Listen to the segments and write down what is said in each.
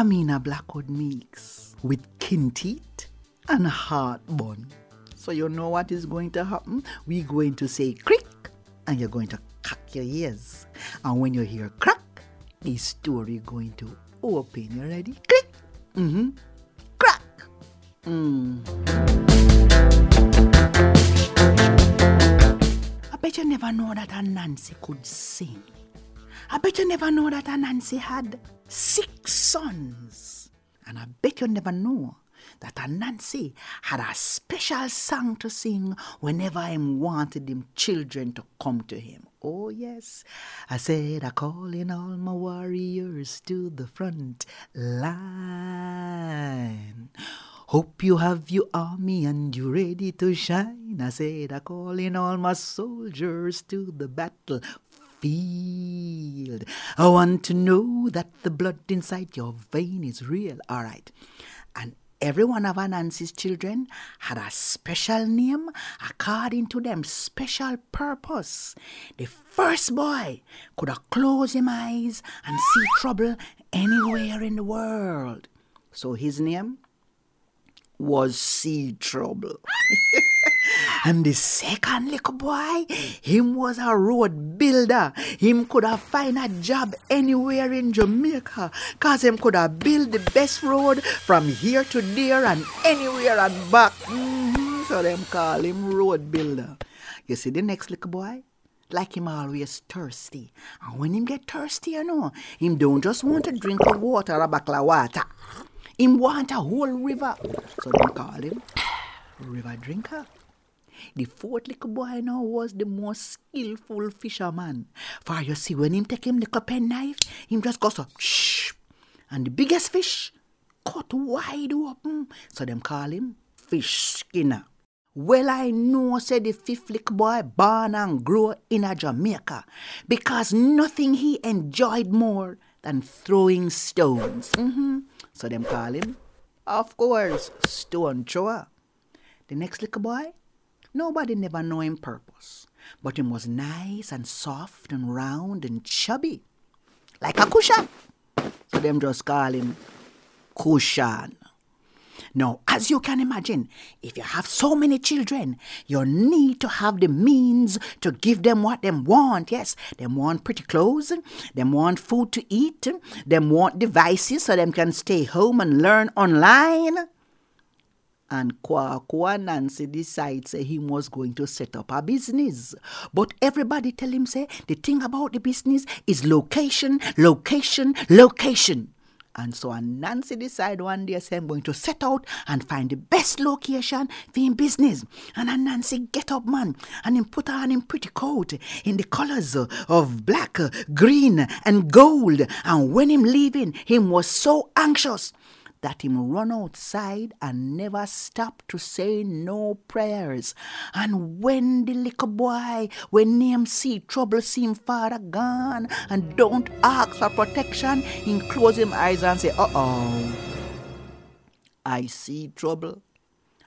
Tamina Blackwood Meeks with teeth and Heartbun. So you know what is going to happen? We're going to say crick and you're going to cock your ears. And when you hear crack, the story going to open. You ready? Crick. Mm-hmm. Crack. Mm. I bet you never know that Anansi could sing. I bet you never know that Anansi had six sons. And I bet you never know that Anansi had a special song to sing whenever him wanted him children to come to him. Oh yes, I said I calling all my warriors to the front line. Hope you have your army and you're ready to shine. I said I calling all my soldiers to the battle field. I want to know that the blood inside your vein is real. All right. And every one of Anansi's children had a special name according to them special purpose. The first boy could have closed his eyes and see trouble anywhere in the world. So his name was See Trouble. And the second little boy, him was a road builder. Him could have find a job anywhere in Jamaica. Cause him could have built the best road from here to there and anywhere and back. Mm-hmm. So them call him road builder. You see the next little boy? Like him always thirsty. And when him get thirsty, you know, him don't just want to drink the water, a bucket of water. Him want a whole river. So them call him river drinker. The fourth little boy now was the most skillful fisherman. For you see, when him take him little pen knife, him just goes up, shh, and the biggest fish cut wide open. So them call him fish skinner. Well, I know, said the fifth little boy, born and grew in a Jamaica, because nothing he enjoyed more than throwing stones. Mm-hmm. So them call him, of course, stone thrower. The next little boy, Nobody never know him purpose, but him was nice and soft and round and chubby, like a cushion. So them just call him cushion. Now, as you can imagine, if you have so many children, you need to have the means to give them what them want. Yes, them want pretty clothes, them want food to eat, them want devices so them can stay home and learn online and Kwaku Anansi decides he was going to set up a business. But everybody tell him say the thing about the business is location, location, location. And so Nancy decide one day say I'm going to set out and find the best location for him business. And Nancy get up man and him put on him pretty coat in the colors of black, green and gold. And when him leaving, him was so anxious that him run outside and never stop to say no prayers. And when the little boy, when him see trouble, see him father gone and don't ask for protection, he close him eyes and say, uh-oh, I see trouble.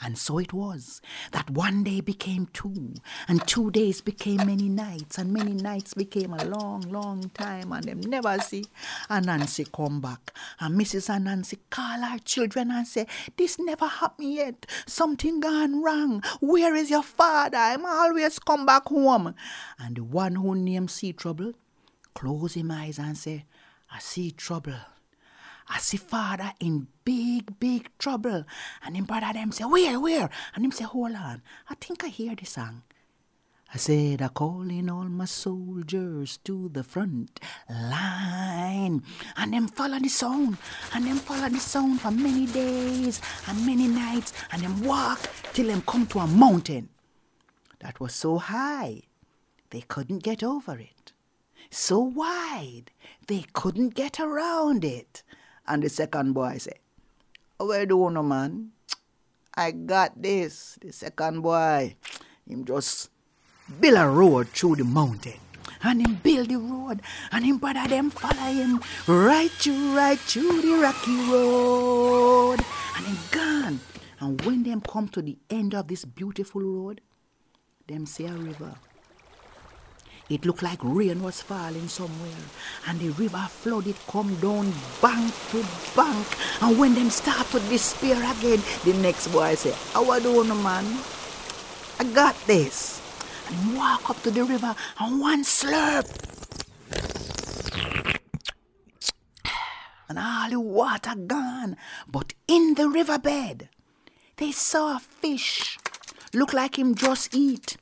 And so it was that one day became two, and two days became many nights, and many nights became a long, long time, and them never see Anansi come back. And Mrs. Anansi call her children and say, This never happened yet. Something gone wrong. Where is your father? I'm always come back home. And the one who named See Trouble close his eyes and say, I see trouble. I see father in big, big trouble. And him brother them say, where, where? And him say, hold on. I think I hear the song. I said, I call in all my soldiers to the front line. And them follow the sound. And them follow the sound for many days and many nights. And them walk till them come to a mountain that was so high they couldn't get over it. So wide they couldn't get around it. And the second boy said, Where do you know, man? I got this. The second boy, him just build a road through the mountain. And him build the road, and him brother them follow him right through, right through the rocky road. And him gone. And when them come to the end of this beautiful road, them see a river. It looked like rain was falling somewhere, and the river flooded come down bank to bank. And when them start to despair again, the next boy say, How I doing, man? I got this. And walk up to the river and one slurp. And all the water gone. But in the riverbed, they saw a fish. Look like him just eat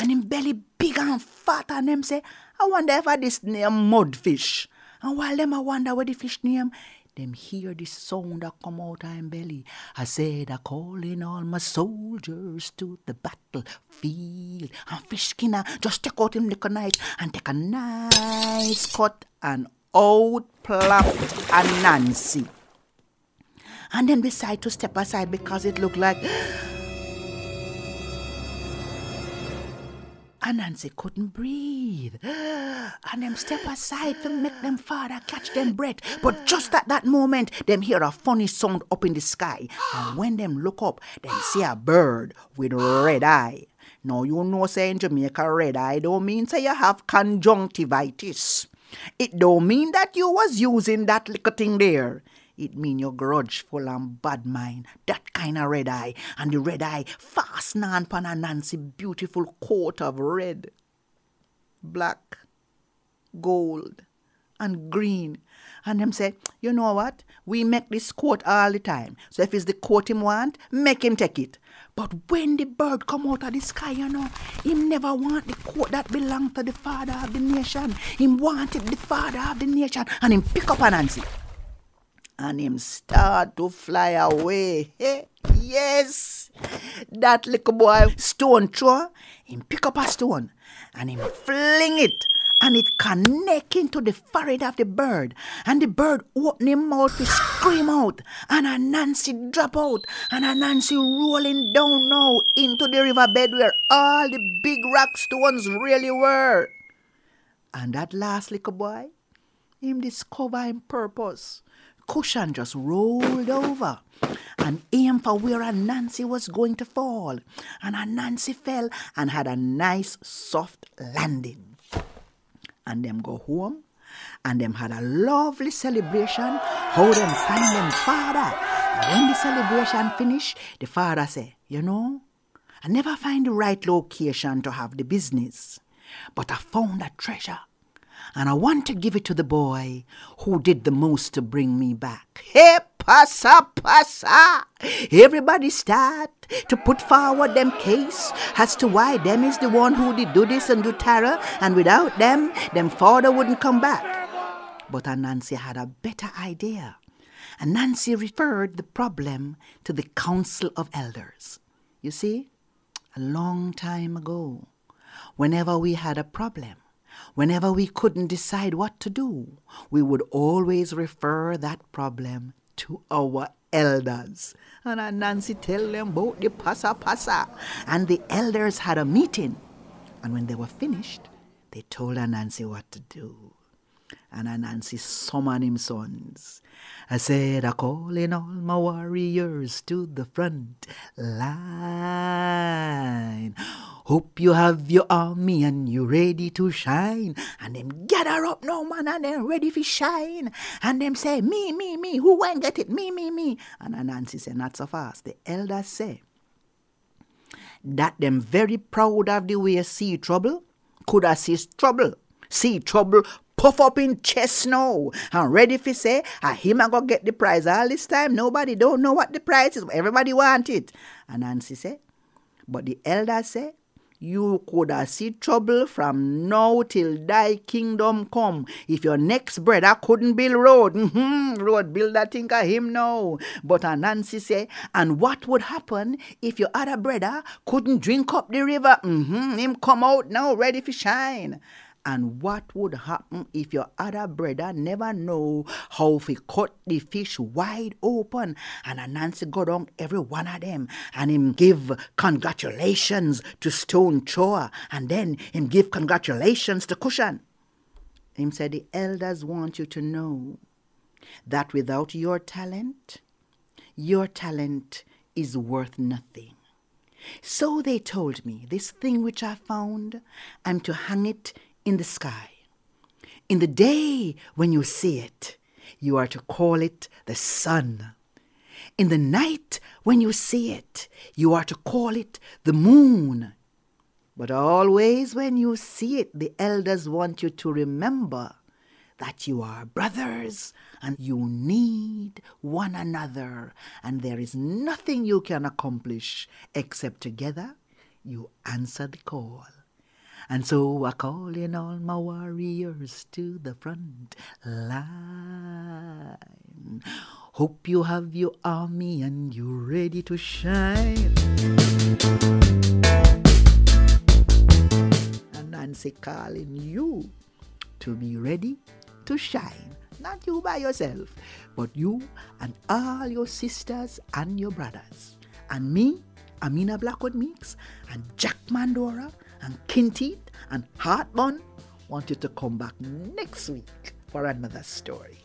and him belly big and fat and them say, I wonder if I this name mudfish. And while them I wonder what the fish name, them hear the sound that come out of him belly. I said, I calling all my soldiers to the battlefield. And fish skinner just take out him little knife and take a nice cut and out plopped a Nancy. And then decide to step aside because it looked like And Nancy couldn't breathe. And them step aside to make them father catch them breath. But just at that moment, them hear a funny sound up in the sky. And when them look up, them see a bird with red eye. Now you know say in Jamaica red eye don't mean say you have conjunctivitis. It don't mean that you was using that little thing there. It mean you're grudgeful and bad mind. That kind of red eye. And the red eye fasten on upon Anansi beautiful coat of red, black, gold, and green. And them say, you know what? We make this coat all the time. So if it's the coat him want, make him take it. But when the bird come out of the sky, you know, him never want the coat that belong to the father of the nation. Him wanted the father of the nation. And him pick up Anansi and him start to fly away. Hey, yes, that little boy stone throw, him pick up a stone and him fling it and it connect into the forehead of the bird and the bird open him mouth to scream out and Anansi drop out and Anansi rolling down now into the riverbed where all the big rock stones really were. And that last little boy, him discover him purpose cushion just rolled over and aimed for where Anansi was going to fall. And Anansi fell and had a nice soft landing. And them go home and them had a lovely celebration how them find them father. And when the celebration finished, the father say, you know, I never find the right location to have the business, but I found a treasure and I want to give it to the boy who did the most to bring me back. Hey, passa, passa! Everybody start to put forward them case as to why them is the one who did do this and do terror, and without them, them father wouldn't come back. But uh, Anansi had a better idea. And Nancy referred the problem to the Council of Elders. You see, a long time ago, whenever we had a problem, Whenever we couldn't decide what to do, we would always refer that problem to our elders. And Aunt Nancy tell them about the passa passa. And the elders had a meeting. And when they were finished, they told Aunt Nancy what to do. And Aunt Nancy summoned him sons. I said, I call in all my warriors to the front line. Hope you have your army and you ready to shine. And them gather up now, man, and them ready for shine. And them say, me, me, me, who won't get it? Me, me, me. And Nancy say, not so fast. The elders say, that them very proud of the way see trouble could assist trouble. See trouble puff up in chest now and ready for say, ah, him I go get the prize all this time. Nobody don't know what the prize is. Everybody want it. And Nancy say, but the elders say, you could have see trouble from now till thy kingdom come. If your next brother couldn't build road, mm-hmm, road builder think of him now. But Nancy say, and what would happen if your other brother couldn't drink up the river? Mm-hmm, him come out now ready for shine. And what would happen if your other brother never know how he cut the fish wide open? And Nancy go down every one of them and him give congratulations to Stone Choa and then him give congratulations to Cushion. Him said the elders want you to know that without your talent, your talent is worth nothing. So they told me, this thing which I found, I'm to hang it in the sky. In the day when you see it, you are to call it the sun. In the night when you see it, you are to call it the moon. But always when you see it, the elders want you to remember that you are brothers and you need one another, and there is nothing you can accomplish except together you answer the call. And so I call in all my warriors to the front line. Hope you have your army and you're ready to shine. And Nancy calling you to be ready to shine. Not you by yourself, but you and all your sisters and your brothers. And me, Amina Blackwood Meeks, and Jack Mandora, and Kinteet, and Heartbun want you to come back next week for another story.